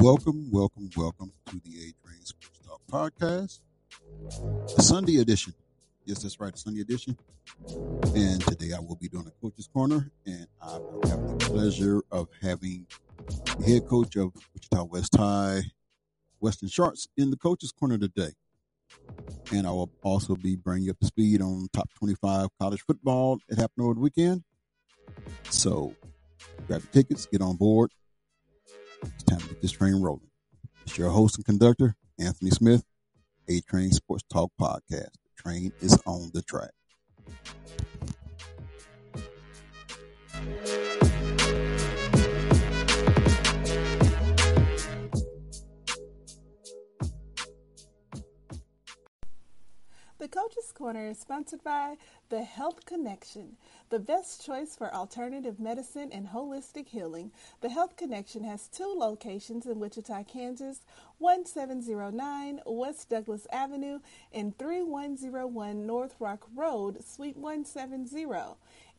Welcome, welcome, welcome to the A Train Sports Talk Podcast, the Sunday edition. Yes, that's right, Sunday edition. And today I will be doing a coach's corner, and I will have the pleasure of having the head coach of Wichita West High, Weston Schartz, in the coach's corner today. And I will also be bringing you up to speed on top 25 college football that happened over the weekend. So grab your tickets, get on board. It's time to get this train rolling. It's your host and conductor, Anthony Smith, A Train Sports Talk Podcast. The train is on the track. The Coach's Corner is sponsored by The Health Connection, the best choice for alternative medicine and holistic healing. The Health Connection has two locations in Wichita, Kansas 1709 West Douglas Avenue and 3101 North Rock Road, Suite 170.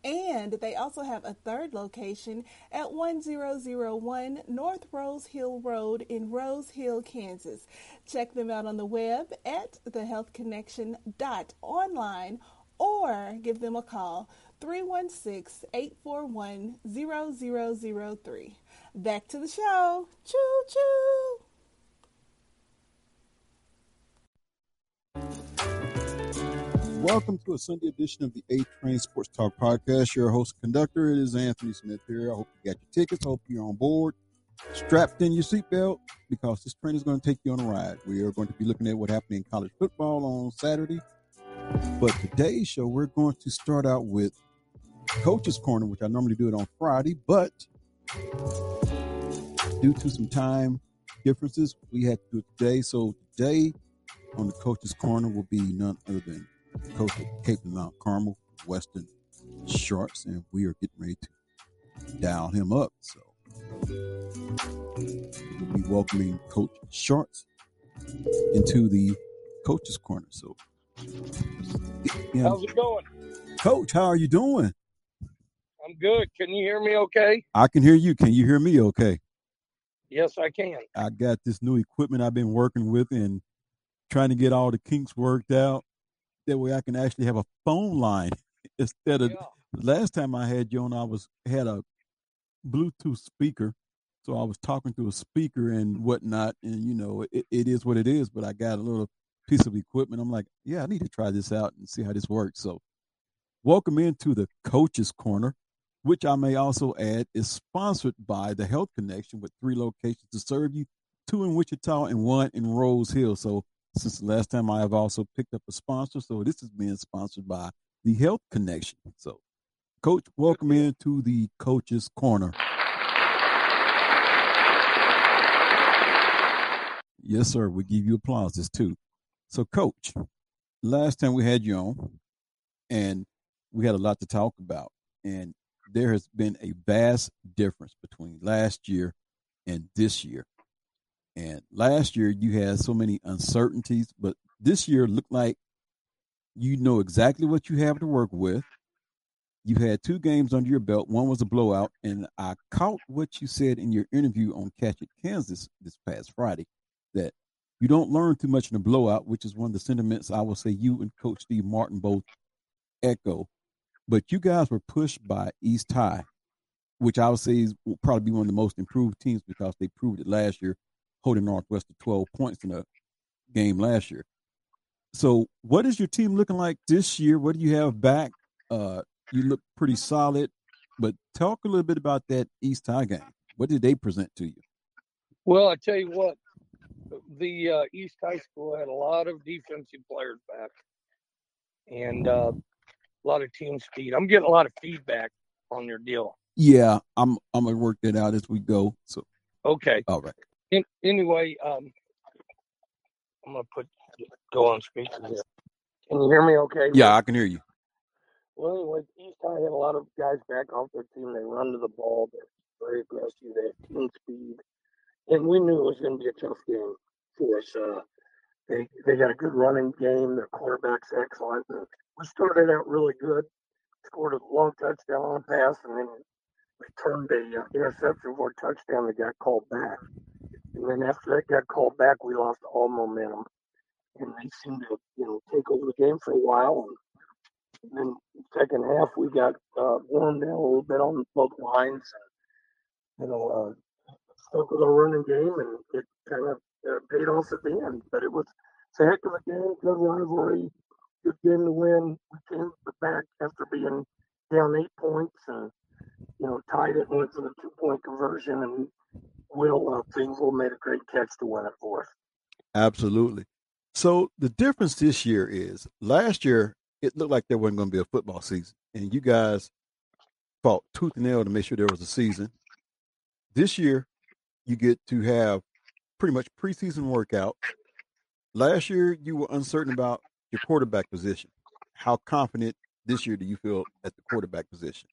And they also have a third location at 1001 North Rose Hill Road in Rose Hill, Kansas. Check them out on the web at thehealthconnection.online or give them a call 316 841 0003. Back to the show. Choo choo. Welcome to a Sunday edition of the A Train Sports Talk Podcast. Your host conductor, it is Anthony Smith here. I hope you got your tickets. Hope you're on board, strapped in your seatbelt, because this train is going to take you on a ride. We are going to be looking at what happened in college football on Saturday. But today's show, we're going to start out with Coach's Corner, which I normally do it on Friday, but due to some time differences, we had to do it today. So today on the Coach's Corner will be none other than coach of Kapaun Mount Carmel, Weston Schartz, and we are getting ready to dial him up. So we'll be welcoming Coach Schartz into the Coach's Corner. So, yeah. how's it going, Coach? How are you doing? I'm good. Can you hear me? Okay. I can hear you. Can you hear me? Okay. Yes, I can. I got this new equipment I've been working with and trying to get all the kinks worked out that way I can actually have a phone line instead of Yeah. last time I had you on I was had a Bluetooth speaker. So I was talking to a speaker and whatnot, and you know, it, it is what it is, but I got a little piece of equipment. I'm like, yeah, I need to try this out and see how this works. So welcome into the coaches corner, which I may also add is sponsored by the Health Connection with three locations to serve you, two in Wichita and one in Rose Hill. So since the last time I have also picked up a sponsor. So this is being sponsored by the Health Connection. So, Coach, welcome into the Coach's Corner. Yes, sir. We give you applause. applauses too. So, Coach, last time we had you on, and we had a lot to talk about, and there has been a vast difference between last year and this year. And last year you had so many uncertainties, but this year looked like you know exactly what you have to work with. You had two games under your belt. One was a blowout, and I caught what you said in your interview on Catch It Kansas this past Friday that you don't learn too much in a blowout, which is one of the sentiments I will say you and Coach Steve Martin both echo. But you guys were pushed by East High, which I would say is, will probably be one of the most improved teams because they proved it last year holding Northwest to 12 points in a game last year. So, what is your team looking like this year? What do you have back? Uh, you look pretty solid, but talk a little bit about that East High game. What did they present to you? Well, I tell you what, the uh, East High School had a lot of defensive players back, and uh, a lot of team speed. I'm getting a lot of feedback on your deal. Yeah, I'm I'm gonna work that out as we go. So, Okay. all right. In, anyway, um, I'm gonna put go on speaker here. Can you hear me? Okay. Yeah, I can hear you. Well, anyway, East High had a lot of guys back off their team. They run to the ball. They're very aggressive. They have team speed, and we knew it was going to be a tough game for us. Uh, they they got a good running game. Their quarterback's excellent. And we started out really good. Scored a long touchdown on a pass, and then returned a uh, interception for a touchdown that got called back. And then after that got called back, we lost all momentum. And they seemed to, you know, take over the game for a while. And then second half, we got uh, warmed down a little bit on both lines. You know, uh, stuck with our running game, and it kind of uh, paid off at the end. But it was it's a heck of a game, good rivalry, good game to win. We came back after being down eight points and you know tied it for the two point conversion and Will uh, made a great catch to win it for us. Absolutely. So the difference this year is last year it looked like there wasn't going to be a football season, and you guys fought tooth and nail to make sure there was a season. This year, you get to have pretty much preseason workout. Last year, you were uncertain about your quarterback position. How confident this year do you feel at the quarterback position?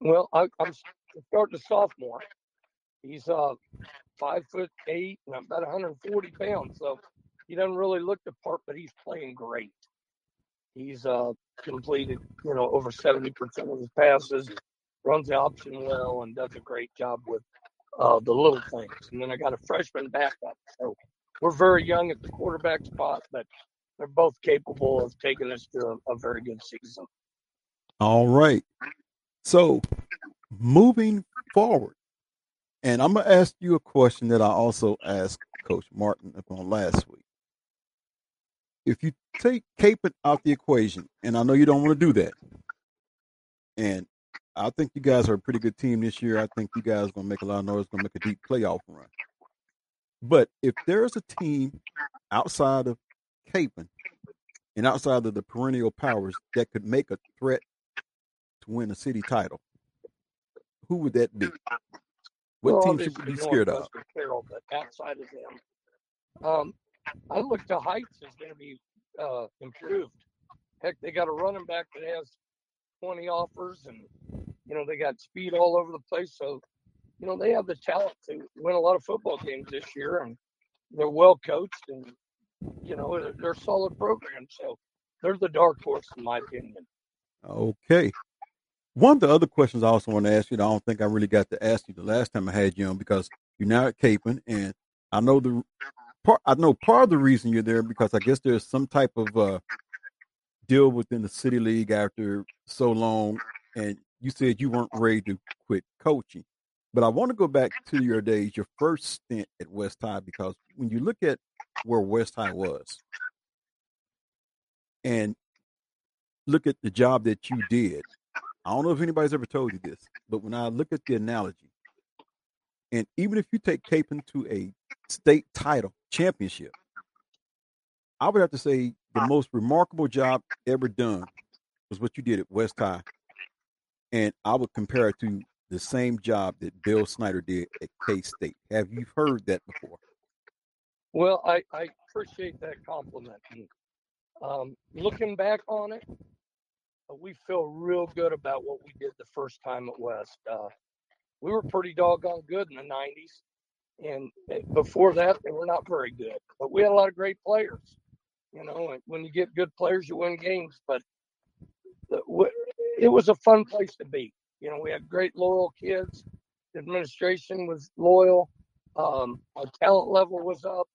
Well, I, am starting a sophomore. He's uh five foot eight and about 140 pounds, so he doesn't really look the part, but he's playing great. He's uh completed, you know, over 70% of his passes, runs the option well, and does a great job with uh, the little things. And then I got a freshman backup, so we're very young at the quarterback spot, but they're both capable of taking us to a, a very good season. All right. So moving forward, and I'm gonna ask you a question that I also asked Coach Martin upon last week. If you take Kapaun out the equation, and I know you don't want to do that, and I think you guys are a pretty good team this year. I think you guys are gonna make a lot of noise, gonna make a deep playoff run. But if there's a team outside of Kapaun and outside of the perennial powers that could make a threat to win a city title, who would that be? What well, team should we be scared of? Carroll, but outside of them, um, I look to Heights is going to be uh, improved. Heck, they got a running back that has 20 offers, and you know they got speed all over the place. So, you know they have the talent to win a lot of football games this year, and they're well coached, and you know they're solid programs. So they're the dark horse in my opinion. Okay. One of the other questions I also want to ask you, that I don't think I really got to ask you the last time I had you on because you're now at Kapaun, and I know the part. I know part of the reason you're there because I guess there's some type of uh, deal within the city league after so long, and you said you weren't ready to quit coaching. But I want to go back to your days, your first stint at West High, because when you look at where West High was, and look at the job that you did, I don't know if anybody's ever told you this, but when I look at the analogy, and even if you take Kapaun to a state title championship, I would have to say the most remarkable job ever done was what you did at West High. And I would compare it to the same job that Bill Snyder did at K State. Have you heard that before? Well, I, I appreciate that compliment. Um, looking back on it, we feel real good about what we did the first time at West. Uh, we were pretty doggone good in the 90s. And eh, before that, they were not very good. But we had a lot of great players. You know, when you get good players, you win games. But it was a fun place to be. You know, we had great loyal kids. The administration was loyal. Um, our talent level was up.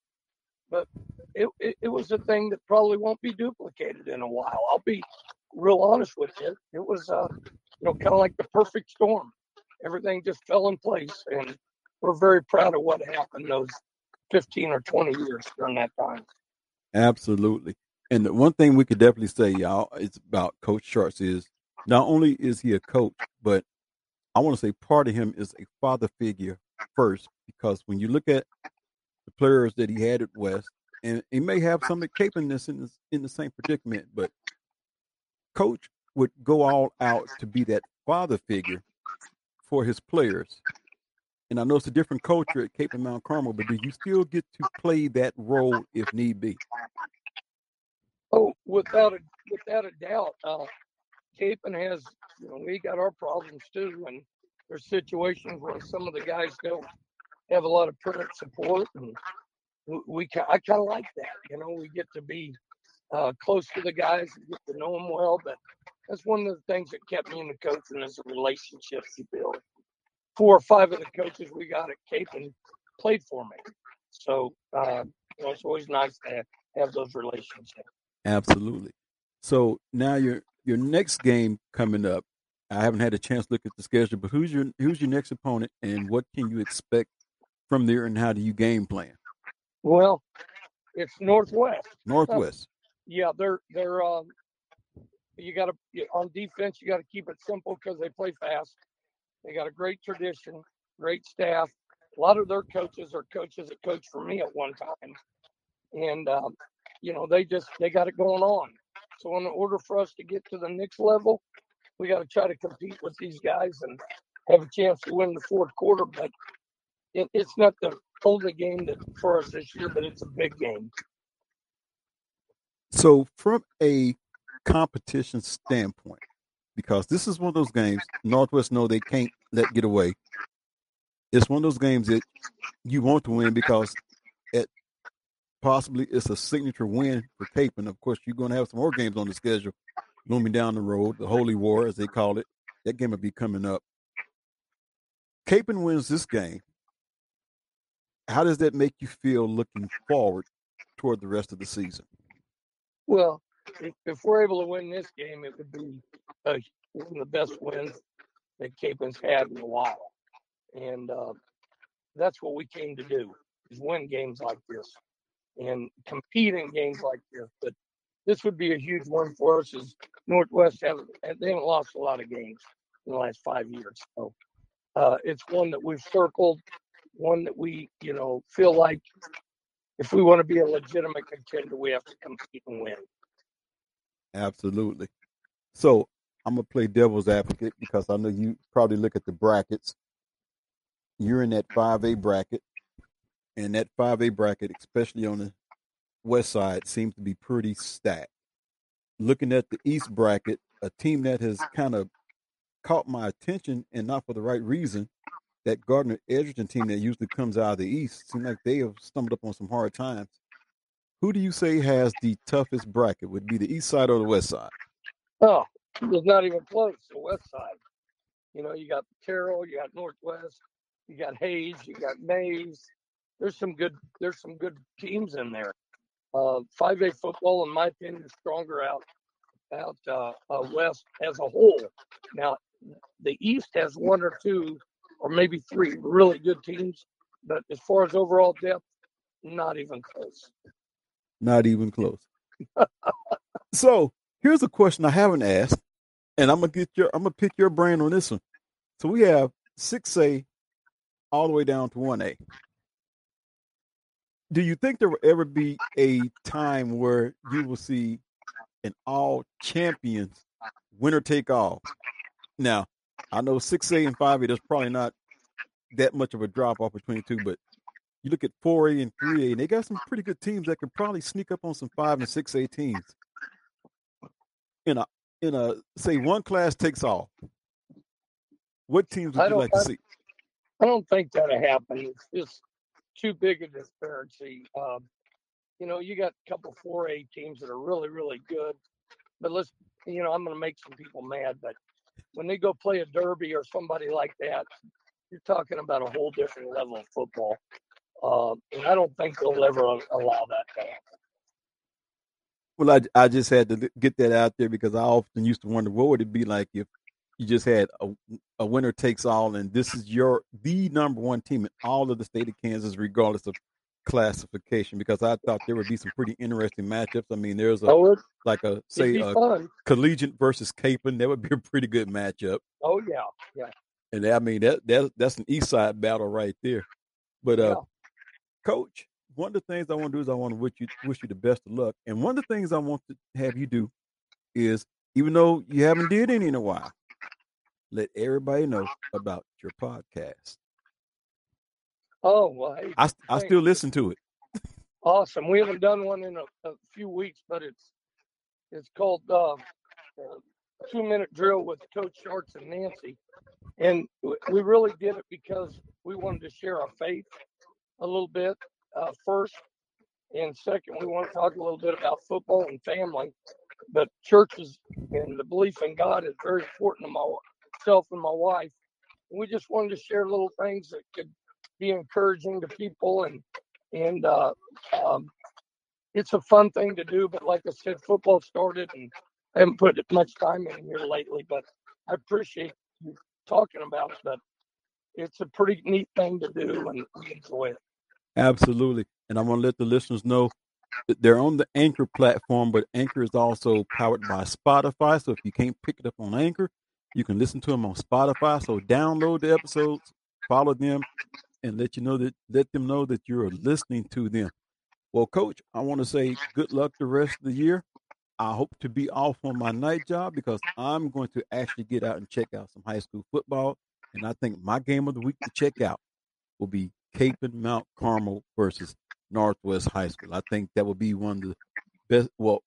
But it, it, it was a thing that probably won't be duplicated in a while. I'll be real honest with you, it was uh, you know kind of like the perfect storm. Everything just fell in place, and we're very proud of what happened those 15 or 20 years during that time. Absolutely. And the one thing we could definitely say, y'all, it's about Coach Schartz is not only is he a coach, but I want to say part of him is a father figure first, because when you look at the players that he had at West, and he may have some at in this in the same predicament, but coach would go all out to be that father figure for his players. And I know it's a different culture at Kapaun Mount Carmel, but do you still get to play that role if need be? Oh, without a without a doubt. Uh, Kapaun has, you know, we got our problems too, and there's situations where some of the guys don't have a lot of parent support, and we, I kind of like that. You know, we get to be uh, close to the guys and get to know them well. But that's one of the things that kept me in the coaching is the relationships you build. Four or five of the coaches we got at Kapaun played for me. So uh, you know, it's always nice to have those relationships. Absolutely. So now your your next game coming up. I haven't had a chance to look at the schedule, but who's your who's your next opponent, and what can you expect from there, and how do you game plan? Well, it's Northwest. Northwest. yeah, they're they're um, you got to on defense. You got to keep it simple because they play fast. They got a great tradition, great staff. A lot of their coaches are coaches that coached for me at one time, and um, you know they just they got it going on. So in order for us to get to the next level, we got to try to compete with these guys and have a chance to win the fourth quarter. But it, it's not the only game that for us this year, but it's a big game. So from a competition standpoint, because this is one of those games Northwest know they can't let get away. It's one of those games that you want to win because it possibly it's a signature win for Cape. And of course, you're going to have some more games on the schedule looming down the road. The Holy War, as they call it, that game will be coming up. Kapaun wins this game. How does that make you feel looking forward toward the rest of the season? Well, if, we're able to win this game, it would be one of the best wins that Kapaun's had in a while, and uh, that's what we came to do: is win games like this and compete in games like this. But this would be a huge one for us. As Northwest haven't they haven't lost a lot of games in the last five years, so uh, it's one that we've circled, one that we you know feel like if we want to be a legitimate contender, we have to compete and win. Absolutely. So I'm gonna play devil's advocate because I know you probably look at the brackets. You're in that five A bracket, and that five A bracket, especially on the west side, seems to be pretty stacked. Looking at the east bracket, a team that has kind of caught my attention and not for the right reason, that Gardner Edgerton team that usually comes out of the east, seems like they have stumbled up on some hard times. Who do you say has the toughest bracket? Would be the east side or the west side? Oh, it's not even close. The west side. You know, you got Carroll, you got Northwest, you got Hays, you got Maize. There's some good. There's some good teams in there. Uh, 5A football, in my opinion, is stronger out out uh, uh, west as a whole. Now, the East has one or two, or maybe three really good teams, but as far as overall depth, not even close. Not even close. so here's a question I haven't asked, and I'm gonna get your I'm gonna pick your brain on this one. So we have six A all the way down to one A. Do you think there will ever be a time where you will see an all champions winner take all? Now, I know six A and five A. There's probably not that much of a drop off between the two, but you look at 4A and 3A, and they got some pretty good teams that could probably sneak up on some 5 and 6A teams. In a in a say one class takes all. What teams would you like to see? I don't think that'll happen. It's just too big a disparity. Um, you know, you got a couple 4A teams that are really, really good. But let's, you know, I'm going to make some people mad, but when they go play a derby or somebody like that, you're talking about a whole different level of football. Uh, and I don't think they'll ever allow that to happen. Well, I, I just had to get that out there because I often used to wonder what would it be like if you just had a, a winner takes all and this is your the number one team in all of the state of Kansas, regardless of classification. Because I thought there would be some pretty interesting matchups. I mean, there's a oh, like a say a collegiate versus Kapaun. That would be a pretty good matchup. Oh yeah, yeah. And I mean that that that's an east side battle right there. But uh, yeah. Coach, one of the things I want to do is I want to wish you wish you the best of luck. And one of the things I want to have you do is, even though you haven't did any in a while, let everybody know about your podcast. Oh well, hey, I I still listen to it. Awesome. We haven't done one in a, a few weeks, but it's it's called uh, uh, Two Minute Drill with Coach Schartz and Nancy, and we really did it because we wanted to share our faith a little bit uh, first, and second, we want to talk a little bit about football and family. But churches and the belief in God is very important to myself and my wife. We just wanted to share little things that could be encouraging to people and and uh, um, it's a fun thing to do. But like I said, football started, and I haven't put much time in here lately. But I appreciate you talking about it. But it's a pretty neat thing to do, and enjoy it. Absolutely. And I want to let the listeners know that they're on the Anchor platform, but Anchor is also powered by Spotify. So if you can't pick it up on Anchor, you can listen to them on Spotify. So download the episodes, follow them, and let you know that let them know that you're listening to them. Well, Coach, I want to say good luck the rest of the year. I hope to be off on my night job because I'm going to actually get out and check out some high school football. And I think my game of the week to check out will be Kapaun Mount Carmel versus Northwest High School. I think that will be one of the best. Well,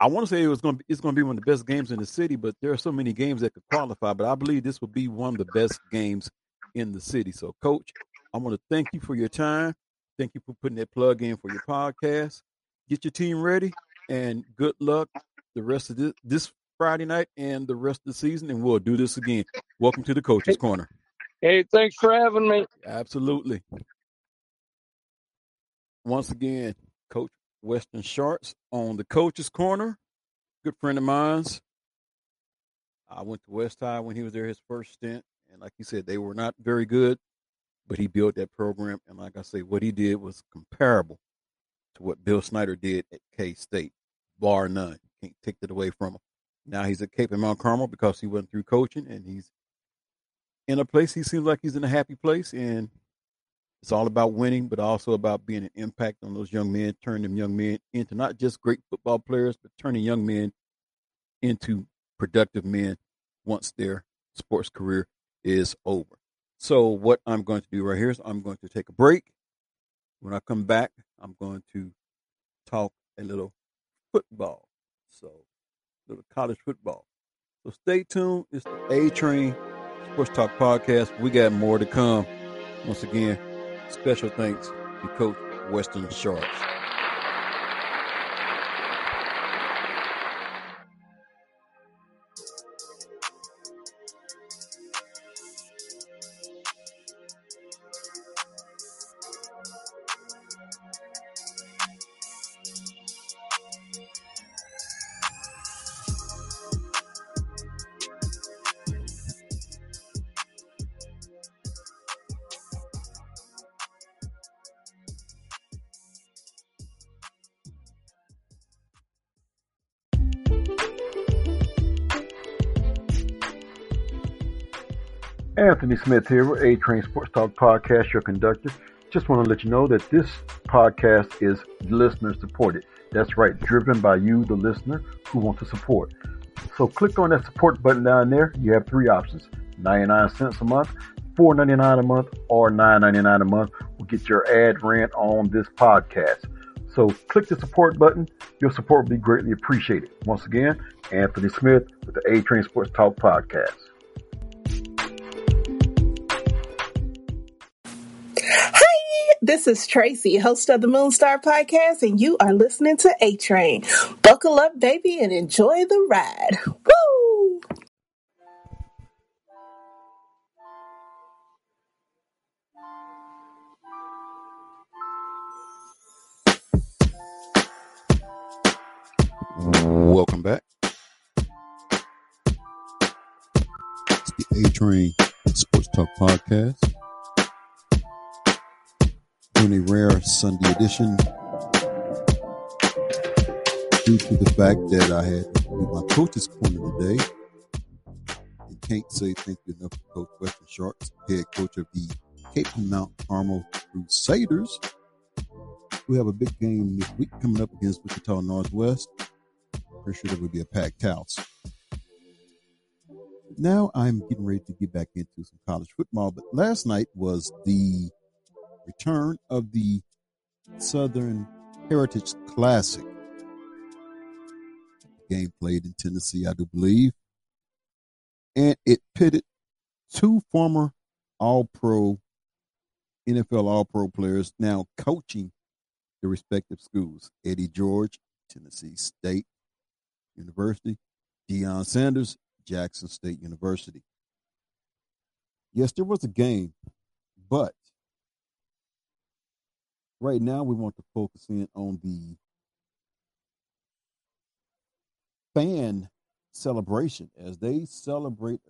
I want to say it was going to be, it's going to be one of the best games in the city, but there are so many games that could qualify. But I believe this will be one of the best games in the city. So, Coach, I want to thank you for your time. Thank you for putting that plug in for your podcast. Get your team ready, and good luck the rest of this, this Friday night and the rest of the season. And we'll do this again. Welcome to the Coaches Corner. Hey, thanks for having me. Absolutely. Once again, Coach Weston Schartz on the Coaches Corner. Good friend of mine's. I went to West High when he was there his first stint, and like you said, they were not very good, but he built that program. And like I say, what he did was comparable to what Bill Snyder did at K State, bar none. Can't take that away from him. Now he's at Kapaun Mount Carmel because he went through coaching, and he's in a place. He seems like he's in a happy place, and it's all about winning, but also about being an impact on those young men, turning them young men into not just great football players, but turning young men into productive men once their sports career is over. So, what I'm going to do right here is I'm going to take a break. When I come back, I'm going to talk a little football. So, a little college football. So, stay tuned. It's the A Train Sports Talk Podcast. We got more to come. Once again, special thanks to Coach Weston Schartz. Anthony Smith here with A Train Sports Talk Podcast, your conductor. Just want to let you know that this podcast is listener supported. That's right, driven by you, the listener, who want to support. So click on that support button down there. You have three options 99 cents a month, $4.99 a month, or $9.99 a month will get your ad rent on this podcast. So click the support button. Your support will be greatly appreciated. Once again, Anthony Smith with the A Train Sports Talk Podcast. Hi, this is Tracy, host of the Moonstar Podcast, and you are listening to A Train. Buckle up, baby, and enjoy the ride. Woo! Welcome back. It's the A Train Sports Talk Podcast. Doing a rare Sunday edition due to the fact that I had to do my coach's corner today. And can't say thank you enough to Coach Weston Schartz, head coach of the Cape Mount Carmel Crusaders, We have a big game this week coming up against Wichita Northwest. Pretty sure that would be a packed house. Now I'm getting ready to get back into some college football, but last night was the return of the Southern Heritage Classic. Game played in Tennessee, I do believe. And it pitted two former All Pro, NFL All Pro players now coaching the respective schools. Eddie George, Tennessee State University, Deion Sanders, Jackson State University. Yes, there was a game, but right now we want to focus in on the fan celebration as they celebrate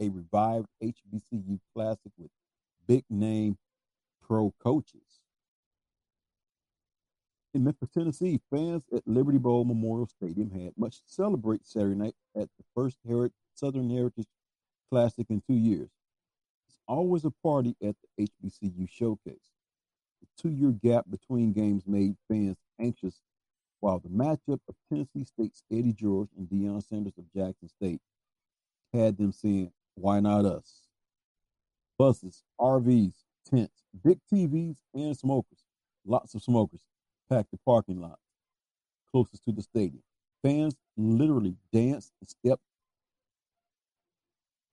a revived HBCU Classic with big name pro coaches. In Memphis, Tennessee, fans at Liberty Bowl Memorial Stadium had much to celebrate Saturday night at the first Southern Heritage Classic in two years. It's always a party at the HBCU showcase. The two year gap between games made fans anxious, while the matchup of Tennessee State's Eddie George and Deion Sanders of Jackson State had them saying, Why not us? Buses, RVs, tents, big TVs, and smokers. Lots of smokers packed the parking lot closest to the stadium. Fans literally danced and stepped,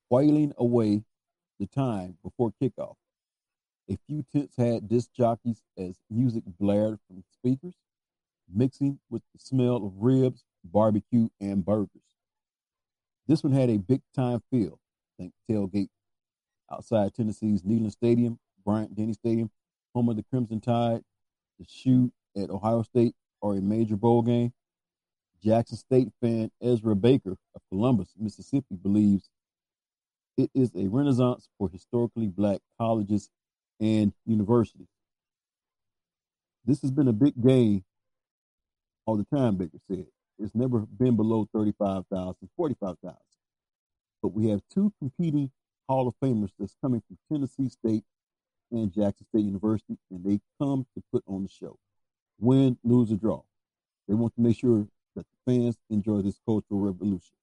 wailing away the time before kickoff. A few tents had disc jockeys as music blared from speakers, mixing with the smell of ribs, barbecue, and burgers. This one had a big time feel. Think tailgate outside Tennessee's Neyland Stadium, Bryant Denny Stadium, home of the Crimson Tide, the shoot at Ohio State, or a major bowl game. Jackson State fan Ezra Baker of Columbus, Mississippi, believes it is a renaissance for historically black colleges and university. This has been a big game all the time, Baker said. It's never been below 35,000, 45,000. But we have two competing Hall of Famers that's coming from Tennessee State and Jackson State University, and they come to put on the show. Win, lose, or draw. They want to make sure that the fans enjoy this cultural revolution.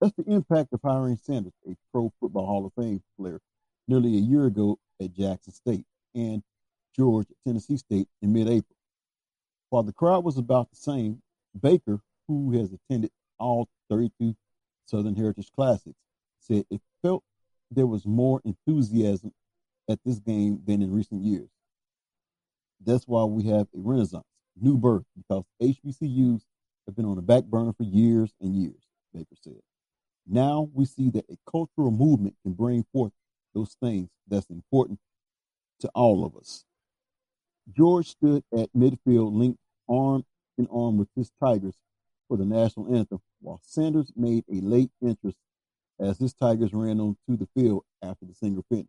That's the impact of hiring Sanders, a Pro Football Hall of Fame player, nearly a year ago at Jackson State, and George at Tennessee State in mid April. While the crowd was about the same, Baker, who has attended all 32 Southern Heritage Classics, said it felt there was more enthusiasm at this game than in recent years. That's why we have a renaissance, new birth, because HBCUs have been on the back burner for years and years, Baker said. Now we see that a cultural movement can bring forth those things that's important to all of us. George stood at midfield, linked arm in arm with his Tigers for the national anthem, while Sanders made a late entrance as his Tigers ran onto the field after the singer finished.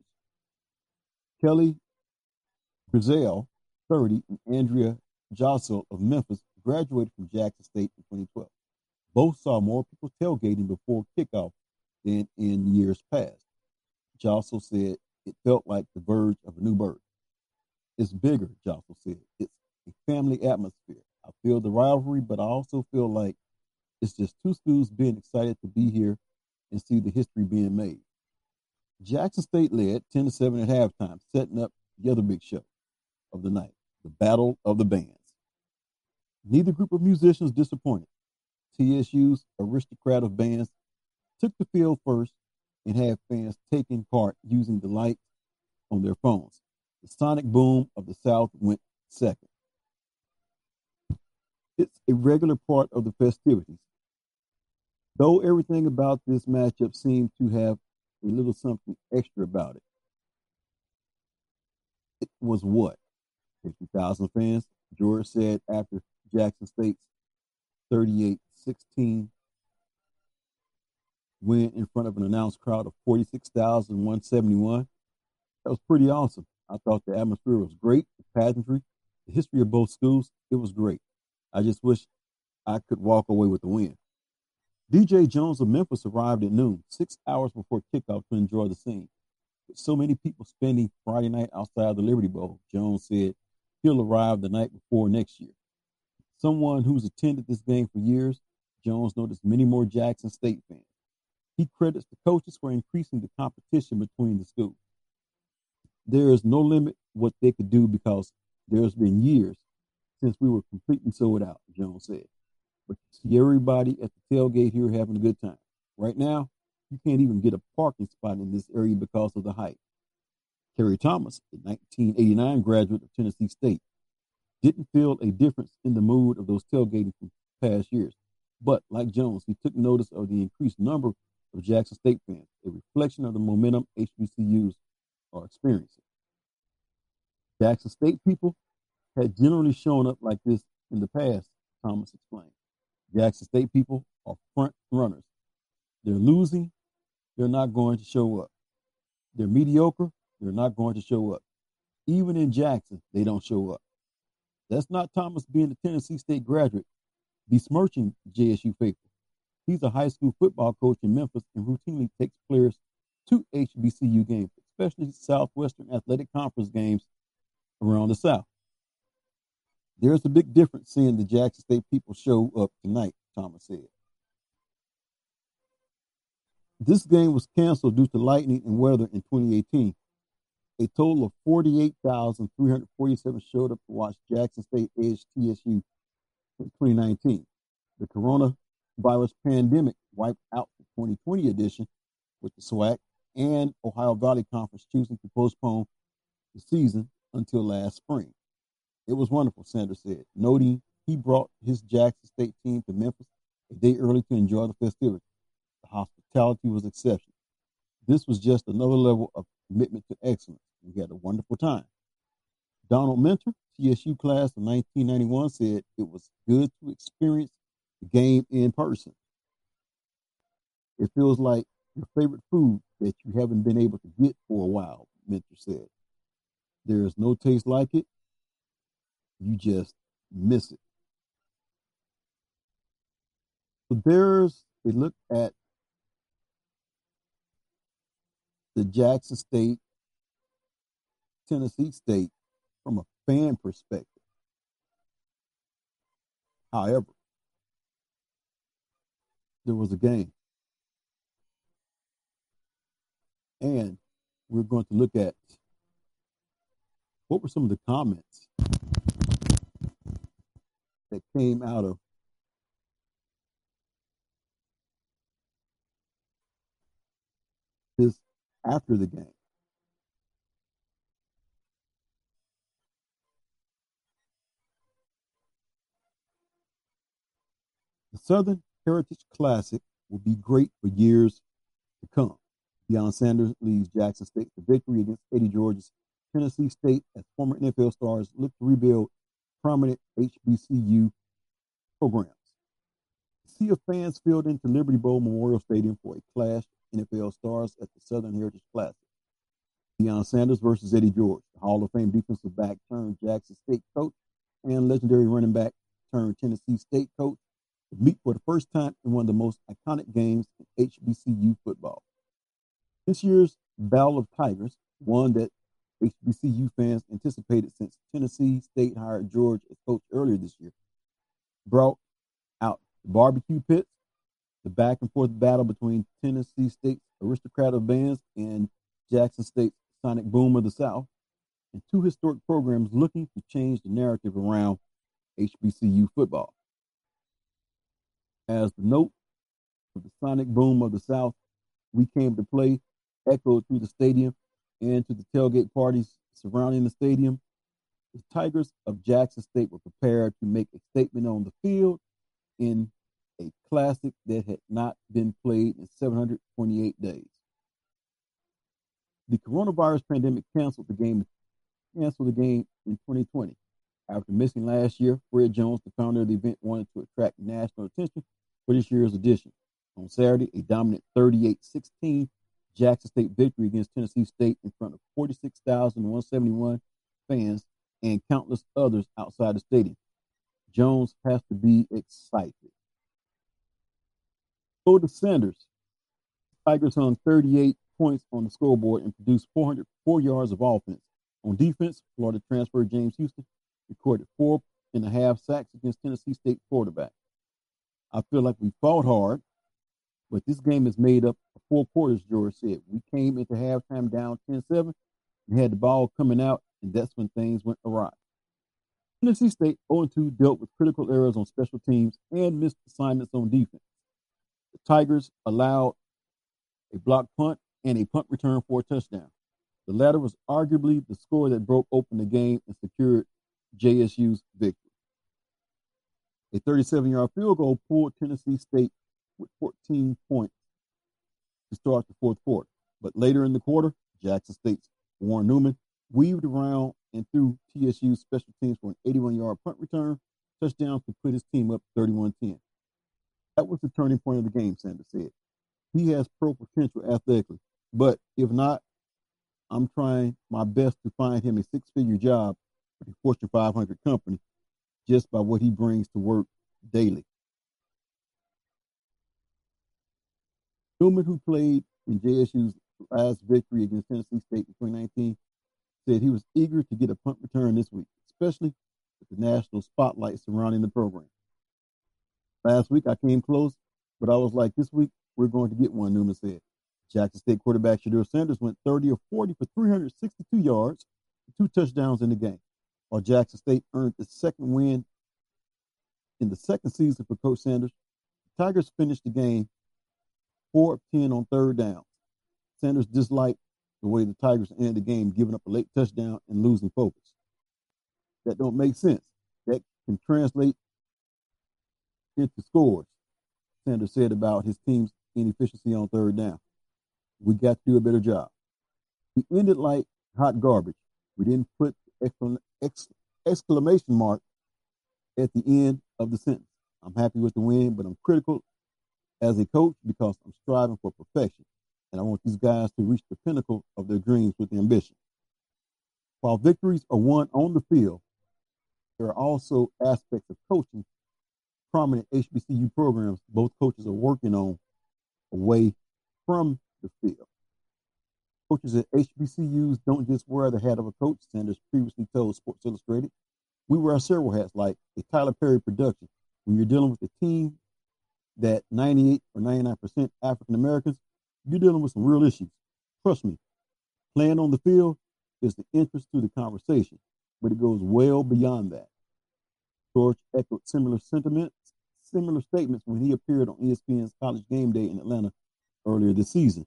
Kelly Grizel, 30, and Andrea Jossel of Memphis graduated from Jackson State in 2012. Both saw more people tailgating before kickoff than in years past. Jossel said it felt like the verge of a new birth. It's bigger, Jossel said. It's a family atmosphere. I feel the rivalry, but I also feel like it's just two schools being excited to be here and see the history being made. Jackson State led 10 to 7 at halftime, setting up the other big show of the night, the Battle of the Bands. Neither group of musicians disappointed. TSU's aristocrat of bands took the field first and had fans taking part using the lights on their phones. The sonic boom of the South went second. It's a regular part of the festivities. Though everything about this matchup seemed to have a little something extra about it. It was what? 50,000 fans, George said after Jackson State's 38 16 win in front of an announced crowd of 46,171. That was pretty awesome. I thought the atmosphere was great, the pageantry, the history of both schools, it was great. I just wish I could walk away with the win. DJ Jones of Memphis arrived at noon, six hours before kickoff to enjoy the scene. With so many people spending Friday night outside the Liberty Bowl, Jones said he'll arrive the night before next year. Someone who's attended this game for years, Jones noticed many more Jackson State fans. He credits the coaches for increasing the competition between the schools. There is no limit what they could do because there's been years since we were completely sold out, Jones said. But see everybody at the tailgate here having a good time. Right now, you can't even get a parking spot in this area because of the height. Kerry Thomas, a 1989 graduate of Tennessee State, didn't feel a difference in the mood of those tailgating from past years. But like Jones, he took notice of the increased number of Jackson State fans, a reflection of the momentum HBCUs are experiencing. Jackson State people had generally shown up like this in the past, Thomas explained. Jackson State people are front runners. They're losing, they're not going to show up. They're mediocre, they're not going to show up. Even in Jackson, they don't show up. That's not Thomas being a Tennessee State graduate besmirching JSU faithful. He's a high school football coach in Memphis and routinely takes players to HBCU games, especially Southwestern Athletic Conference games around the South. There's a big difference seeing the Jackson State people show up tonight, Thomas said. This game was canceled due to lightning and weather in 2018. A total of 48,347 showed up to watch Jackson State edge TSU in 2019. The coronavirus pandemic wiped out the 2020 edition with the SWAC and Ohio Valley Conference choosing to postpone the season until last spring. It was wonderful, Sanders said, noting he brought his Jackson State team to Memphis a day early to enjoy the festivities. The hospitality was exceptional. This was just another level of commitment to excellence. We had a wonderful time. Donald Mentor, TSU class of 1991, said it was good to experience game in person. It feels like your favorite food that you haven't been able to get for a while, Mentor said. There is no taste like it. You just miss it. So there's a look at the Jackson State, Tennessee State from a fan perspective. However, there was a game. And we're going to look at what were some of the comments that came out of this after the game. The Southern Heritage Classic will be great for years to come. Deion Sanders leads Jackson State to victory against Eddie George's Tennessee State as former NFL stars look to rebuild prominent HBCU programs. A sea of fans filled into Liberty Bowl Memorial Stadium for a clash of NFL stars at the Southern Heritage Classic. Deion Sanders versus Eddie George, the Hall of Fame defensive back turned Jackson State coach and legendary running back turned Tennessee State coach, meet for the first time in one of the most iconic games in HBCU football. This year's Battle of Tigers, one that HBCU fans anticipated since Tennessee State hired George as coach earlier this year, brought out the barbecue pits, the back and forth battle between Tennessee State's aristocrat of bands and Jackson State's sonic boom of the South, and two historic programs looking to change the narrative around HBCU football. As the note of the sonic boom of the South we came to play echoed through the stadium and to the tailgate parties surrounding the stadium, the Tigers of Jackson State were prepared to make a statement on the field in a classic that had not been played in 728 days. The coronavirus pandemic canceled the game canceled the game in 2020. After missing last year, Fred Jones, the founder of the event, wanted to attract national attention for this year's edition. On Saturday, a dominant 38-16 Jackson State victory against Tennessee State in front of 46,171 fans and countless others outside the stadium. Jones has to be excited. To Sanders. Tigers hung 38 points on the scoreboard and produced 404 yards of offense. On defense, Florida transfer James Houston recorded four and a half sacks against Tennessee State quarterback. I feel like we fought hard, but this game is made up of four quarters, George said. We came into halftime down 10 7 and had the ball coming out, and that's when things went awry. Tennessee State 0 2 dealt with critical errors on special teams and missed assignments on defense. The Tigers allowed a blocked punt and a punt return for a touchdown. The latter was arguably the score that broke open the game and secured JSU's victory. A 37 yard field goal pulled Tennessee State with 14 points to start the fourth quarter. But later in the quarter, Jackson State's Warren Newman weaved around and threw TSU special teams for an 81 yard punt return touchdown to put his team up 31 10. That was the turning point of the game, Sanders said. He has pro potential athletically, but if not, I'm trying my best to find him a six figure job with a Fortune 500 company just by what he brings to work daily. Newman, who played in JSU's last victory against Tennessee State in 2019, said he was eager to get a punt return this week, especially with the national spotlight surrounding the program. Last week I came close, but I was like, this week we're going to get one, Newman said. Jackson State quarterback Shedeur Sanders went 30 or 40 for 362 yards, two touchdowns in the game, while Jackson State earned its second win in the second season for Coach Sanders. The Tigers finished the game 4 of 10 on third down. Sanders disliked the way the Tigers ended the game, giving up a late touchdown and losing focus. That don't make sense. That can translate into scores, Sanders said about his team's inefficiency on third down. We got to do a better job. We ended like hot garbage. We didn't put exclamation mark at the end of the sentence. I'm happy with the win, but I'm critical as a coach because I'm striving for perfection. And I want these guys to reach the pinnacle of their dreams with ambition. While victories are won on the field, there are also aspects of coaching prominent HBCU programs both coaches are working on away from the field. Coaches at HBCUs don't just wear the hat of a coach, Sanders previously told Sports Illustrated. We wear several hats, like a Tyler Perry production. When you're dealing with a team that 98 or 99% African Americans, you're dealing with some real issues. Trust me, playing on the field is the entrance to the conversation, but it goes well beyond that. George echoed similar sentiments, similar statements when he appeared on ESPN's College Game Day in Atlanta earlier this season.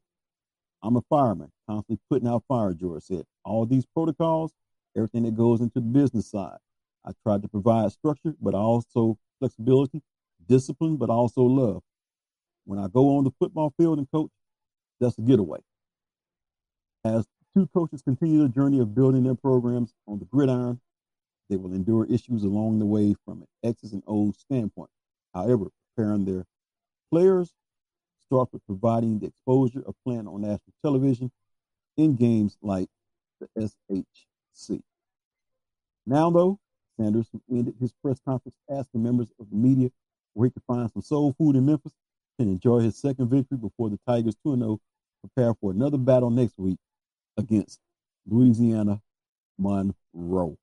I'm a fireman, constantly putting out fire, George said. All these protocols, everything that goes into the business side. I tried to provide structure, but also flexibility, discipline, but also love. When I go on the football field and coach, that's a getaway. As two coaches continue the journey of building their programs on the gridiron, they will endure issues along the way from an X's and O's standpoint. However, preparing their players starts with providing the exposure of playing on national television in games like the SHC. Now, though, Sanders, ended his press conference asking members of the media where he could find some soul food in Memphis, and enjoy his second victory before the Tigers 2 0 prepare for another battle next week against Louisiana Monroe.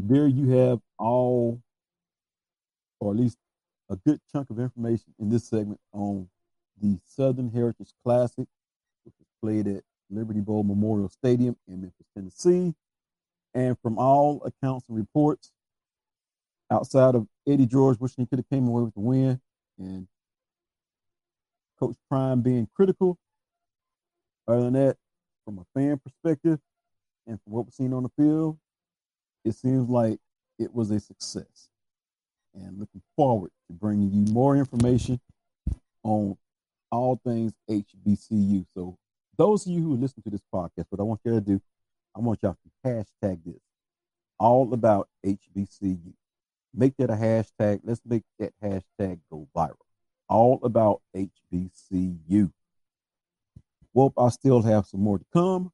There you have all, or at least a good chunk of information in this segment on the Southern Heritage Classic, which was played at Liberty Bowl Memorial Stadium in Memphis, Tennessee. And from all accounts and reports, outside of Eddie George wishing he could have came away with the win, and Coach Prime being critical. Other than that, from a fan perspective, and from what we've seen on the field, it seems like it was a success. And looking forward to bringing you more information on all things HBCU. So, those of you who listen to this podcast, what I want you to do, I want y'all to hashtag this all about HBCU. Make that a hashtag. Let's make that hashtag go viral. All about HBCU. Well, I still have some more to come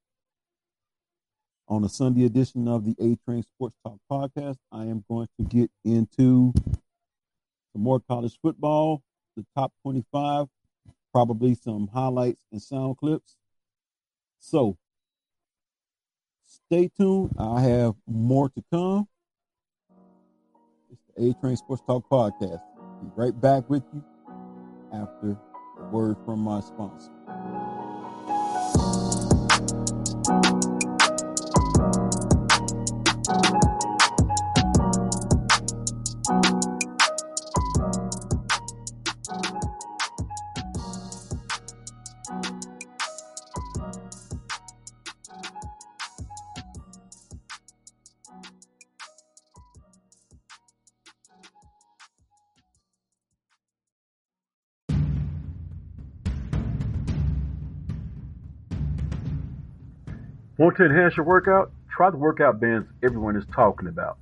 on a Sunday edition of the A Train Sports Talk podcast. I am going to get into some more college football, the top 25, probably some highlights and sound clips. So stay tuned. I have more to come. It's the A Train Sports Talk podcast. Be right back with you after a word from my sponsor. Want to enhance your workout? try the workout bands everyone is talking about.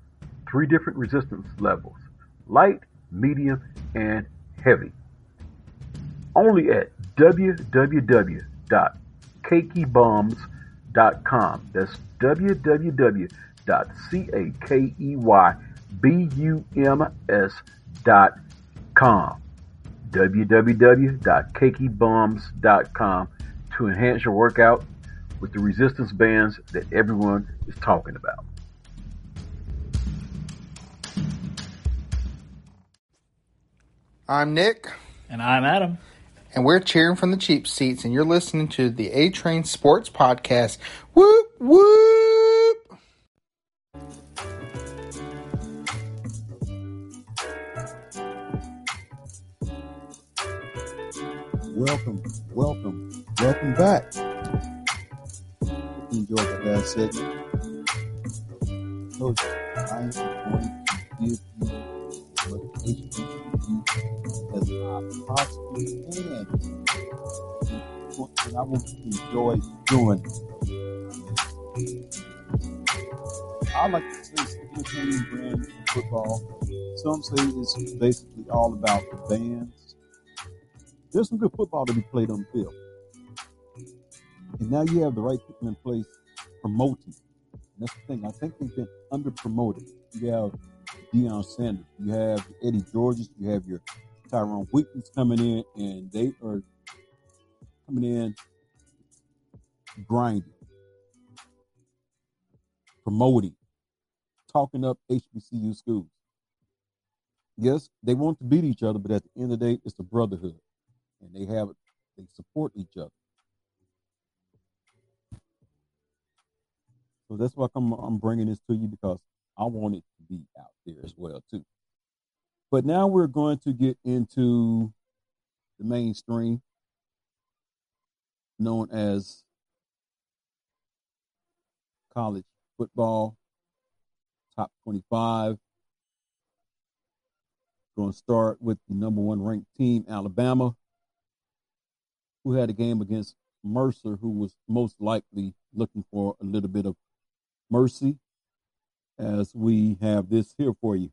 Three different resistance levels light, medium, and heavy. Only at www.cakeybums.com. That's www.cakeybums.com. www.cakeybums.com to enhance your workout with the resistance bands that everyone is talking about. I'm Nick. And I'm Adam. And we're cheering from the cheap seats, and you're listening to the A Train Sports Podcast. Whoop, whoop! Welcome, welcome, welcome back. Enjoy the last segment. Coach, I am going to give you what HBCU as I possibly can. And I want to enjoy doing. I like to say it's entertaining brand football. Some say it's basically all about the bands. There's some good football to be played on the field. And now you have the right people in place promoting. And that's the thing. I think they've been under promoted. You have Deion Sanders, you have Eddie Georges, you have your Tyrone Wheatley's coming in, and they are coming in grinding, promoting, talking up HBCU schools. Yes, they want to beat each other, but at the end of the day, it's a brotherhood, and they have they support each other. So that's why I'm I'm bringing this to you because I want it to be out there as well too. But now we're going to get into the mainstream known as college football, top 25. Going to start with the number one ranked team, Alabama, who had a game against Mercer, who was most likely looking for a little bit of mercy, as we have this here for you.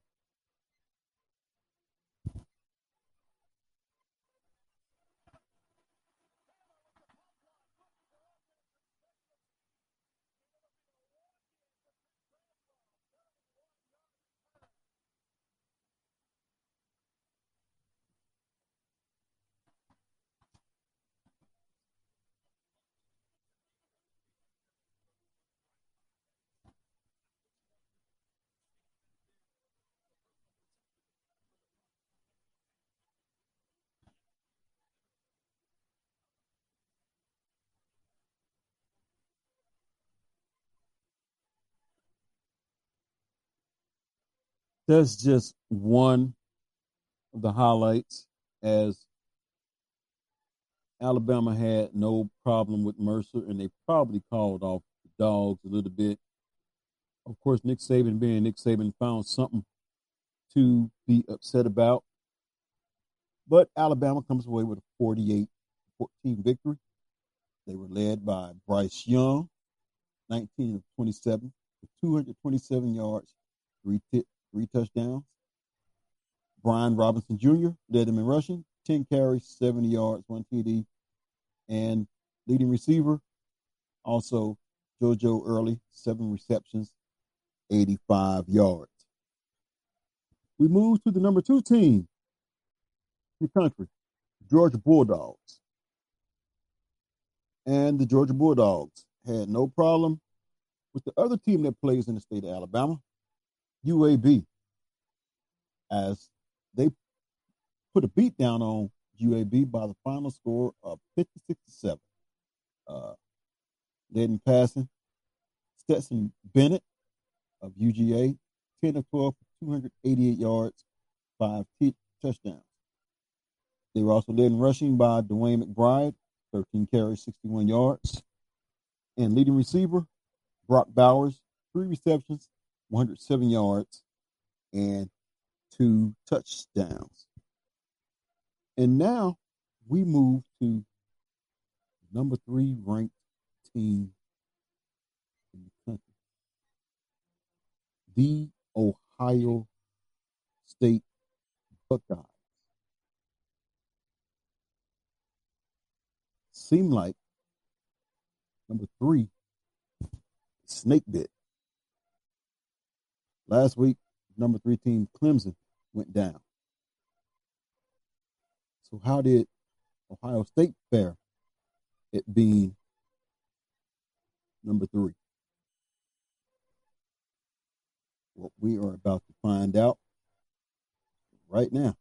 That's just one of the highlights as Alabama had no problem with Mercer, and they probably called off the dogs a little bit. Of course, Nick Saban being Nick Saban found something to be upset about. But Alabama comes away with a 48 14 victory. They were led by Bryce Young, 19 of 27, 227 yards, three, t- three touchdowns. Brian Robinson Jr. led them in rushing, 10 carries, 70 yards, one TD. And leading receiver, also JoJo Earle, seven receptions, 85 yards. We move to the number two team in the country, Georgia Bulldogs. And the Georgia Bulldogs had no problem with the other team that plays in the state of Alabama, UAB, as they put a beat down on UAB by the final score of 56 to 7. Uh, led in passing, Stetson Bennett of UGA, 10 of 12 for 288 yards, five t- touchdowns. They were also led in rushing by Dwayne McBride, 13 carries, 61 yards. And leading receiver, Brock Bowers, three receptions, 107 yards, and two touchdowns. And now we move to number three ranked team in the country, the Ohio State Buckeyes. Seem like number three, snake bit. Last week, number three team Clemson went down. So how did Ohio State fare it being number three? What we are about to find out right now.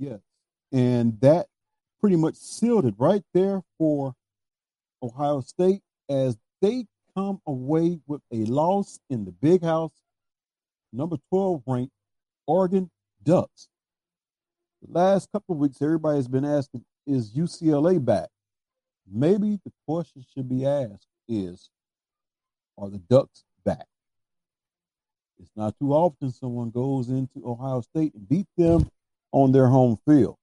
Yes. And that pretty much sealed it right there for Ohio State as they come away with a loss in the big house, number 12 ranked Oregon Ducks. The last couple of weeks, everybody has been asking, is UCLA back? Maybe the question should be asked is, are the Ducks back? It's not too often someone goes into Ohio State and beat them on their home field.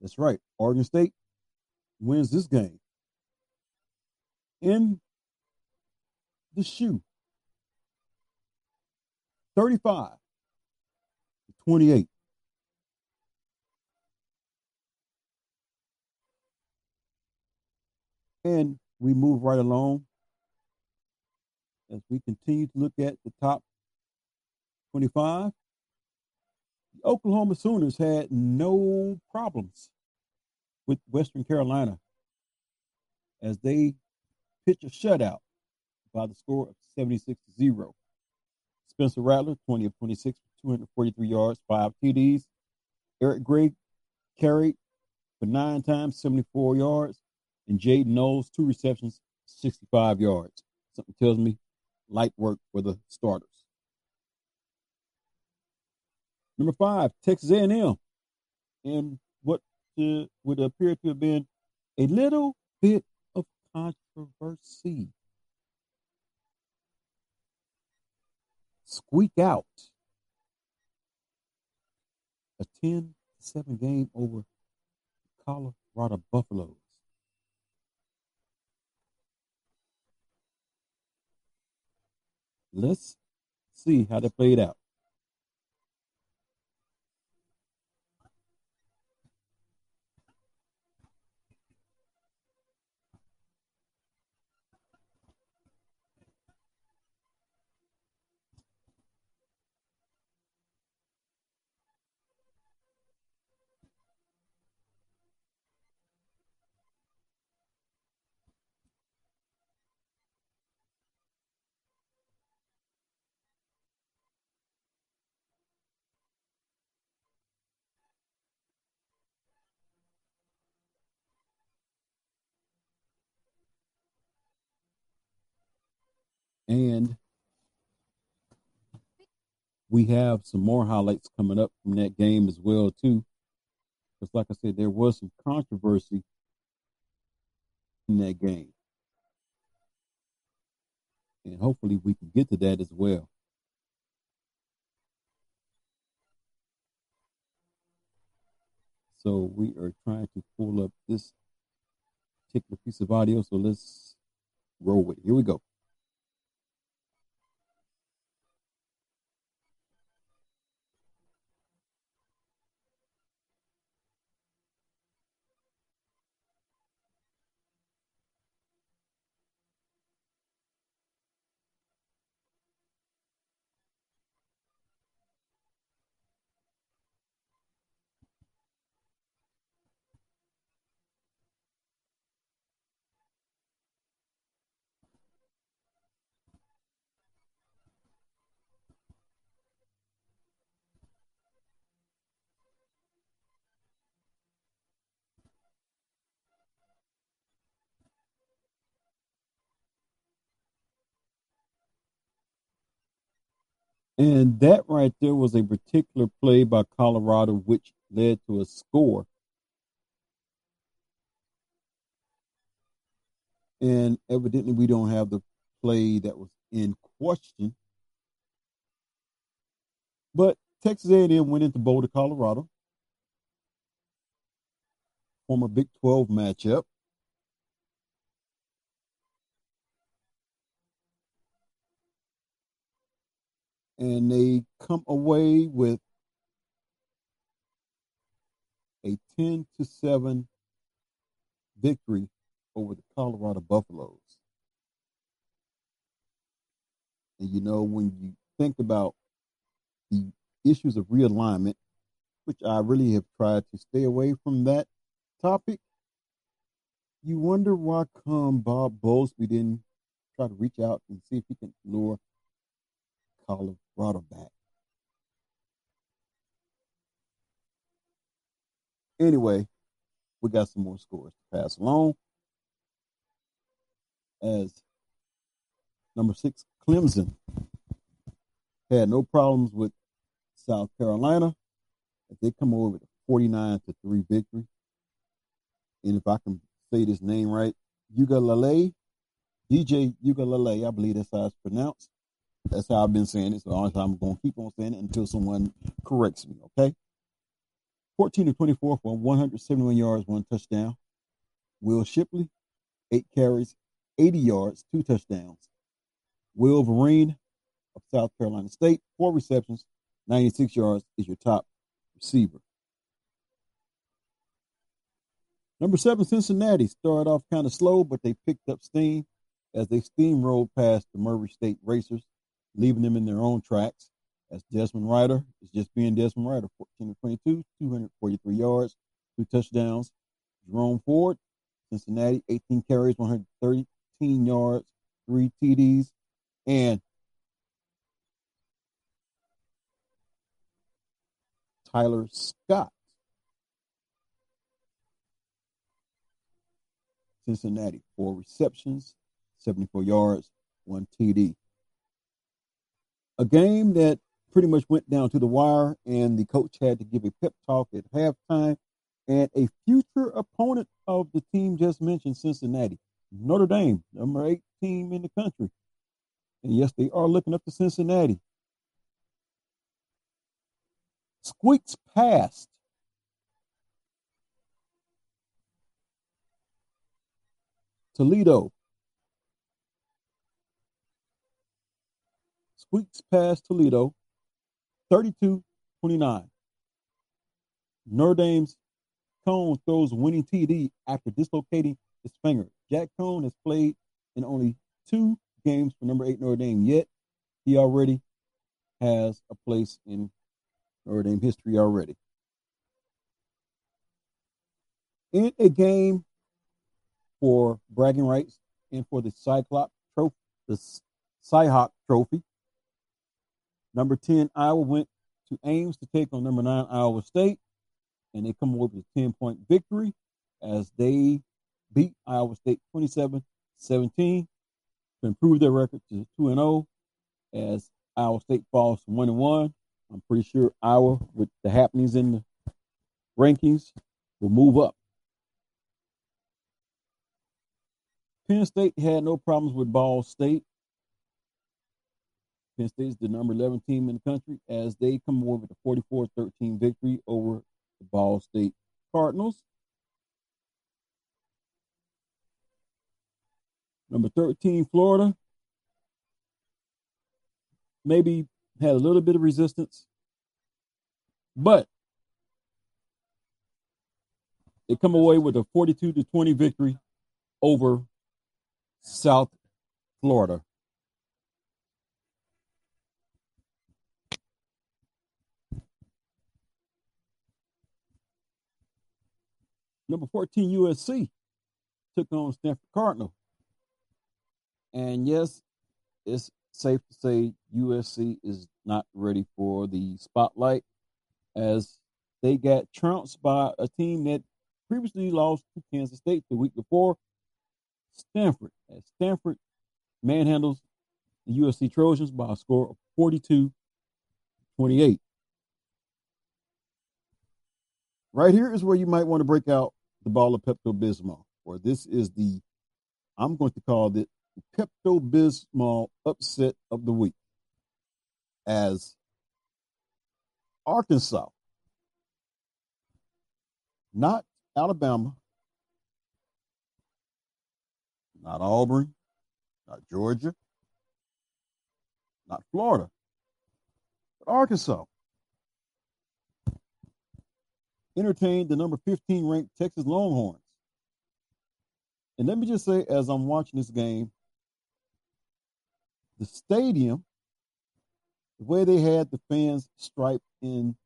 That's right. Oregon State wins this game in the shoe 35 28. And we move right along as we continue to look at the top 25. Oklahoma Sooners had no problems with Western Carolina as they pitch a shutout by the score of 76 to 0. Spencer Rattler, 20 of 26 243 yards, five TDs. Eric Gray carried for nine times, 74 yards. And Jaden Knowles, two receptions, 65 yards. Something tells me light work for the starters. Number five, Texas A&M, and what to, would appear to have been a little bit of controversy. Squeak out a 10 7 game over Colorado Buffaloes. Let's see how they played out. And we have some more highlights coming up from that game as well too. Because like I said, there was some controversy in that game. And hopefully we can get to that as well. So we are trying to pull up this particular piece of audio. So let's roll with it. Here we go. And that right there was a particular play by Colorado, which led to a score. And evidently, we don't have the play that was in question. But Texas A&M went into Boulder, Colorado, former Big 12 matchup. And they come away with a 10 to 7 victory over the Colorado Buffaloes. And you know, when you think about the issues of realignment, which I really have tried to stay away from that topic, you wonder why come Bob Bowlesby didn't try to reach out and see if he can lure Colorado back. Anyway, we got some more scores to pass along. As number six, Clemson had no problems with South Carolina. They come over with a 49 to 3 victory. And if I can say this name right, Uiagalelei, DJ Uiagalelei, I believe that's how it's pronounced. That's how I've been saying it. So I'm going to keep on saying it until someone corrects me. Okay. 14 to 24 for 171 yards, one touchdown. Will Shipley, eight carries, 80 yards, two touchdowns. Will Vereen of South Carolina State, four receptions, 96 yards is your top receiver. Number seven, Cincinnati started off kind of slow, but they picked up steam as they steamrolled past the Murray State Racers leaving them in their own tracks. As Desmond Ridder. is just being Desmond Ridder, 14 to 22, 243 yards, two touchdowns. Jerome Ford, Cincinnati, 18 carries, 113 yards, three TDs, and Tyler Scott, Cincinnati, four receptions, 74 yards, one TD a game that pretty much went down to the wire, and the coach had to give a pep talk at halftime. And a future opponent of the team just mentioned, Cincinnati, Notre Dame, number eight team in the country. And yes, they are looking up to Cincinnati. Squeaks past Toledo squeaks past Toledo 32 29. Notre Dame's Coan throws winning TD after dislocating his finger. Jack Coan has played in only two games for number eight Notre Dame, yet he already has a place in Notre Dame history already. In a game for bragging rights and for the Cyclops Trophy, the Cyhawk Trophy, Number 10, Iowa went to Ames to take on number 9, Iowa State, and they come away with a 10 point victory as they beat Iowa State 27 17. to improve their record to 2 and 0 as Iowa State falls to 1 and 1. I'm pretty sure Iowa, with the happenings in the rankings, will move up. Penn State had no problems with Ball State. Penn State is the number 11 team in the country as they come away with a 44 13 victory over the Ball State Cardinals. Number 13, Florida. Maybe had a little bit of resistance, but they come away with a 42 to 20 victory over South Florida. Number 14, USC took on Stanford Cardinal. And yes, it's safe to say USC is not ready for the spotlight as they got trounced by a team that previously lost to Kansas State the week before. Stanford, as Stanford manhandles the USC Trojans by a score of 42 28. Right here is where you might want to break out the ball of Pepto Bismol, or this is the, I'm going to call it Pepto Bismol upset of the week. As Arkansas, not Alabama, not Auburn, not Georgia, not Florida, but Arkansas entertained the number 15 ranked Texas Longhorns. And let me just say, as I'm watching this game, the stadium, the way they had the fans striped in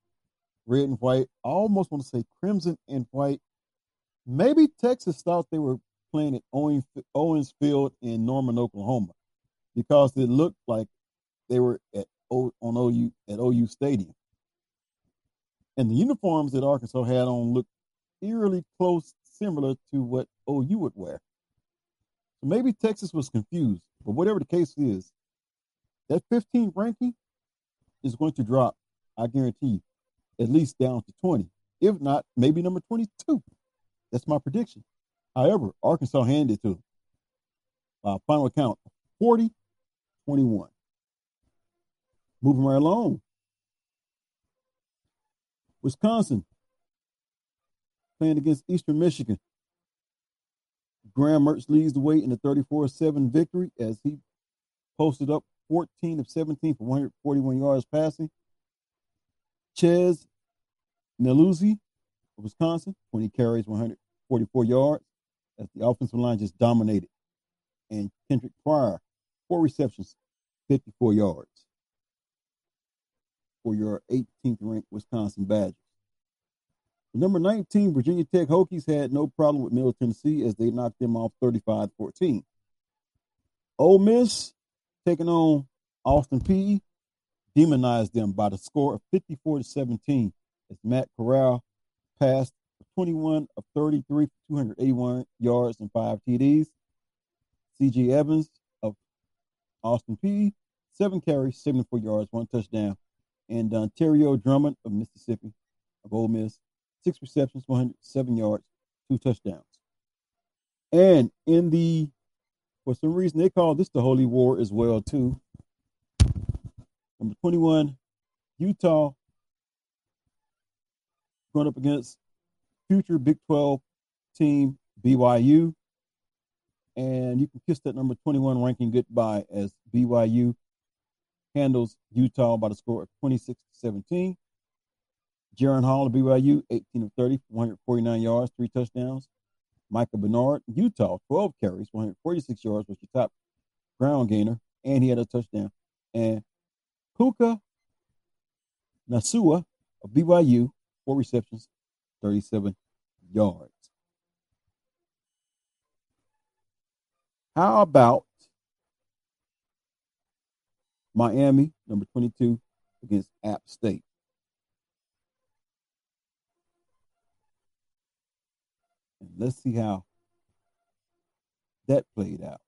red and white, I almost want to say crimson and white. Maybe Texas thought they were playing at Owens Field in Norman, Oklahoma, because it looked like they were at on OU at OU Stadium. And the uniforms that Arkansas had on looked eerily close, similar to what OU would wear. So maybe Texas was confused, but whatever the case is, that 15 ranking is going to drop, I guarantee you, at least down to 20. If not, maybe number 22. That's my prediction. However, Arkansas handed to them by final count 40 21. Moving right along. Wisconsin playing against Eastern Michigan. Graham Mertz leads the way in a 34 7 victory as he posted up 14 of 17 for 141 yards passing. Chez Mellusi of Wisconsin, 20 carries, 144 yards, as the offensive line just dominated. And Kendric Pryor, four receptions, 54 yards for your 18th ranked Wisconsin Badgers. The number 19, Virginia Tech Hokies had no problem with Middle Tennessee as they knocked them off 35 14. Ole Miss taking on Austin Peay demonized them by the score of 54 to 17 as Matt Corral passed 21 of 33 for 281 yards and five TDs. C.J. Evans of Austin Peay, seven carries, 74 yards, one touchdown. And Dontario Drummond of Mississippi of Ole Miss, six receptions, 107 yards, two touchdowns. And in the, for some reason, they call this the Holy War as well, too. Number 21, Utah going up against future Big 12 team BYU. And you can kiss that number 21 ranking goodbye as BYU handles Utah by the score of 26 to 17. Jaren Hall of BYU, 18 of 30, 149 yards, three touchdowns. Micah Bernard, Utah, 12 carries, 146 yards, was your top ground gainer, and he had a touchdown. And Puka Nacua of BYU, four receptions, 37 yards. How about Miami, number 22, against App State? And let's see how that played out.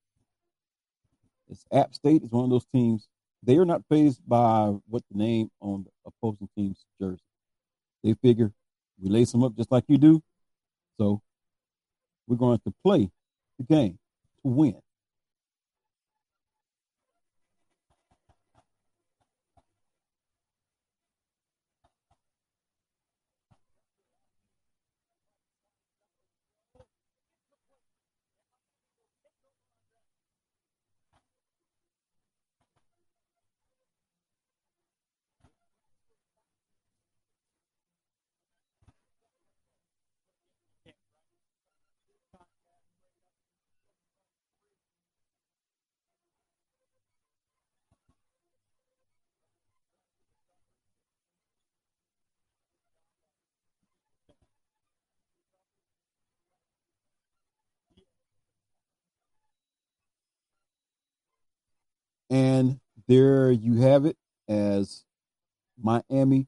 It's App State is one of those teams. They are not fazed by what the name on the opposing team's jersey. They figure we lace them up just like you do. So we're going to play the game to win. And there you have it as Miami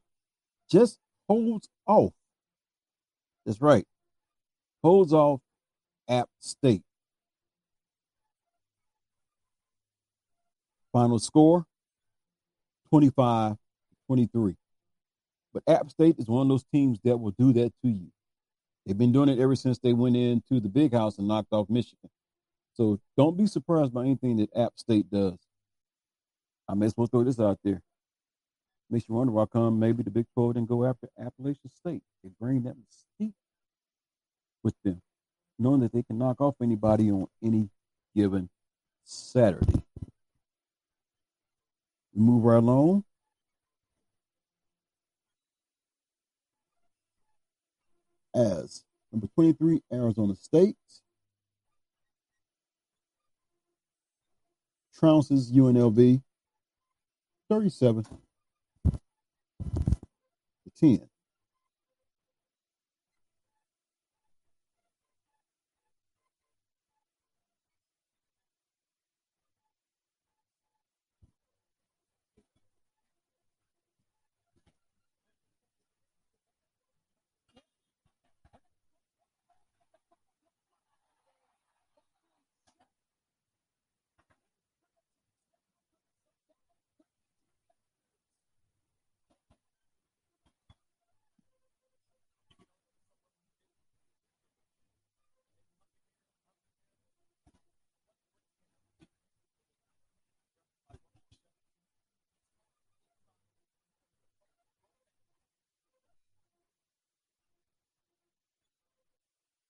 just holds off. That's right. Holds off App State. Final score 25 23. But App State is one of those teams that will do that to you. They've been doing it ever since they went into the big house and knocked off Michigan. So don't be surprised by anything that App State does. I may as well throw this out there. Makes you wonder why come maybe the Big 12 didn't go after Appalachian State. They bring that mystique with them, knowing that they can knock off anybody on any given Saturday. We move right along. As number 23, Arizona State trounces UNLV 37 to 10.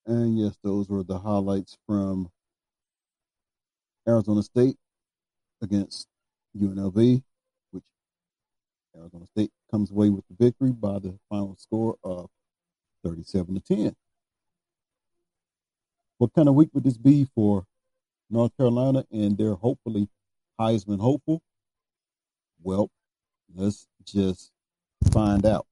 And yes, those were the highlights from Arizona State against UNLV, which Arizona State comes away with the victory by the final score of 37 to 10. What kind of week would this be for North Carolina and their hopefully Heisman hopeful? Well, let's just find out.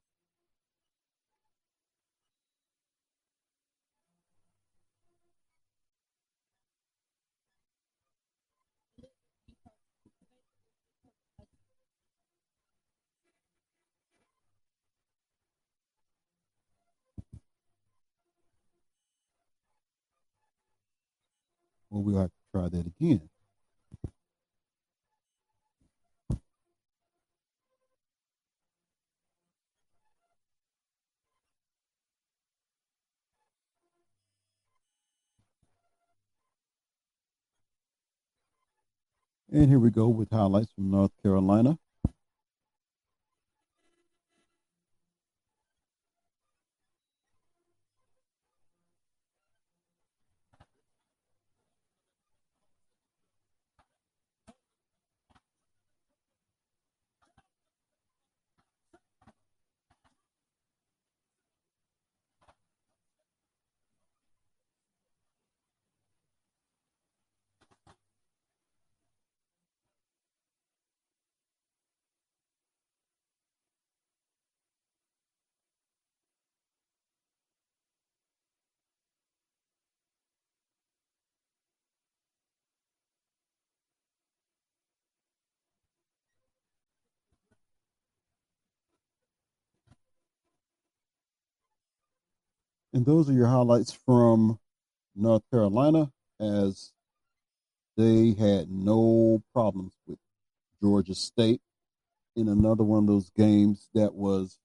Well, have to try that again. And here we go with highlights from North Carolina. And those are your highlights from North Carolina as They had no problems with Georgia State in another one of those games that was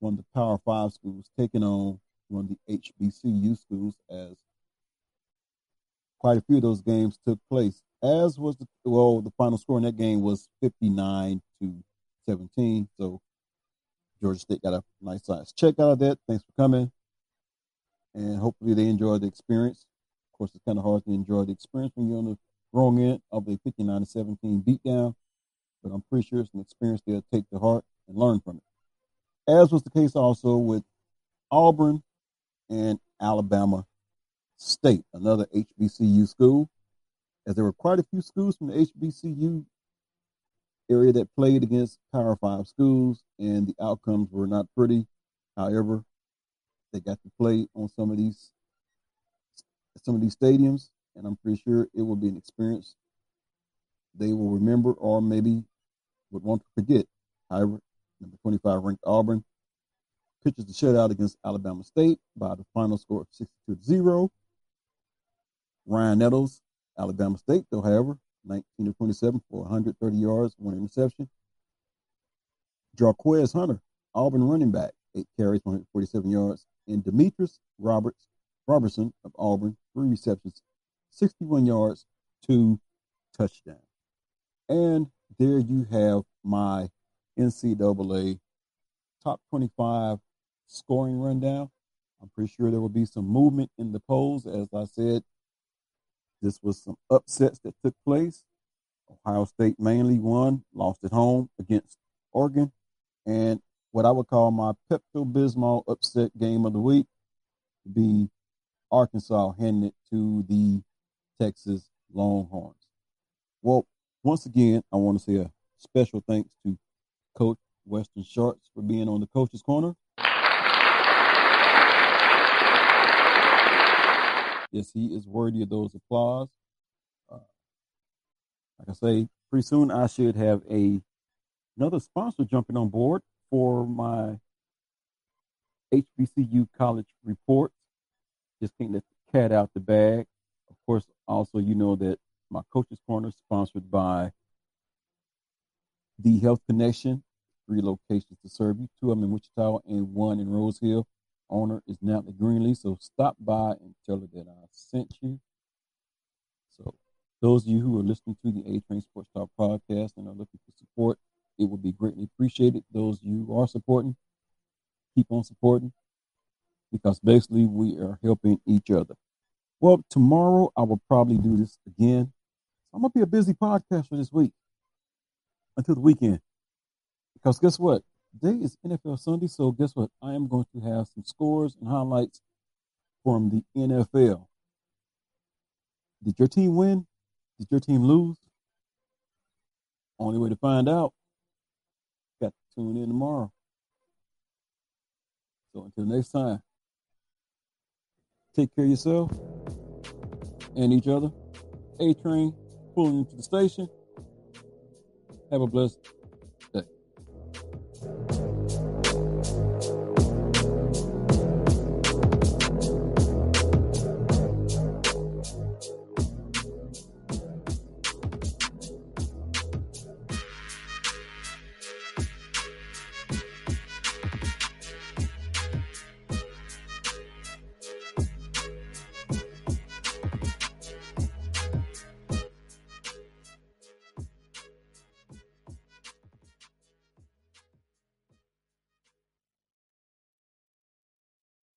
one of the Power Five schools taking on one of the HBCU schools as quite a few of those games took place. As was the well, the final score in that game was fifty nine to seventeen. So Georgia State got a nice size check out of that. Thanks for coming, and hopefully they enjoy the experience. Of course, it's kind of hard to enjoy the experience when you're on the wrong end of a fifty nine to seventeen beatdown, but I'm pretty sure it's an experience they'll take to heart and learn from it. As was the case also with Auburn and Alabama State, another HBCU school, as there were quite a few schools from the HBCU area that played against Power Five schools, and the outcomes were not pretty. However, they got to play on some of these some of these stadiums, and I'm pretty sure it will be an experience they will remember or maybe would want to forget. However, number 25 ranked Auburn pitches the shutout against Alabama State by the final score of 62 0. Ryan Nettles, Alabama State, though, however, 19 to 27 for 130 yards, one interception. Jarquez Hunter, Auburn running back, eight carries, 147 yards. And Demetris Roberts Robertson of Auburn, three receptions, 61 yards, two touchdowns. And there you have my NCAA top 25 scoring rundown. I'm pretty sure there will be some movement in the polls. As I said, this was some upsets that took place. Ohio State mainly won, lost at home against Oregon. And what I would call my Pepto Bismol upset game of the week be Arkansas handing it to the Texas Longhorns. Well, once again, I want to say a special thanks to Coach Western Schartz for being on the Coach's Corner. Yes, he is worthy of those applause. Uh, like I say, pretty soon I should have a another sponsor jumping on board for my HBCU college report. Just can't let the cat out the bag. Of course, also you know that my coach's corner is sponsored by the Health Connection, three locations to serve you, two of them in Wichita and one in Rose Hill owner is Natalie Greenlee. So stop by and tell her that I sent you. So those of you who are listening to the A Train Sports Talk podcast and are looking for support, it would be greatly appreciated. Those you are supporting, keep on supporting because basically we are helping each other. Well, tomorrow I will probably do this again. I'm gonna be a busy podcast for this week until the weekend. Because guess what? Today is NFL Sunday, so guess what? I am going to have some scores and highlights from the NFL. Did your team win? Did your team lose? Only way to find out. Tune in tomorrow. So until next time, take care of yourself and each other. A train pulling into the station. Have a blessed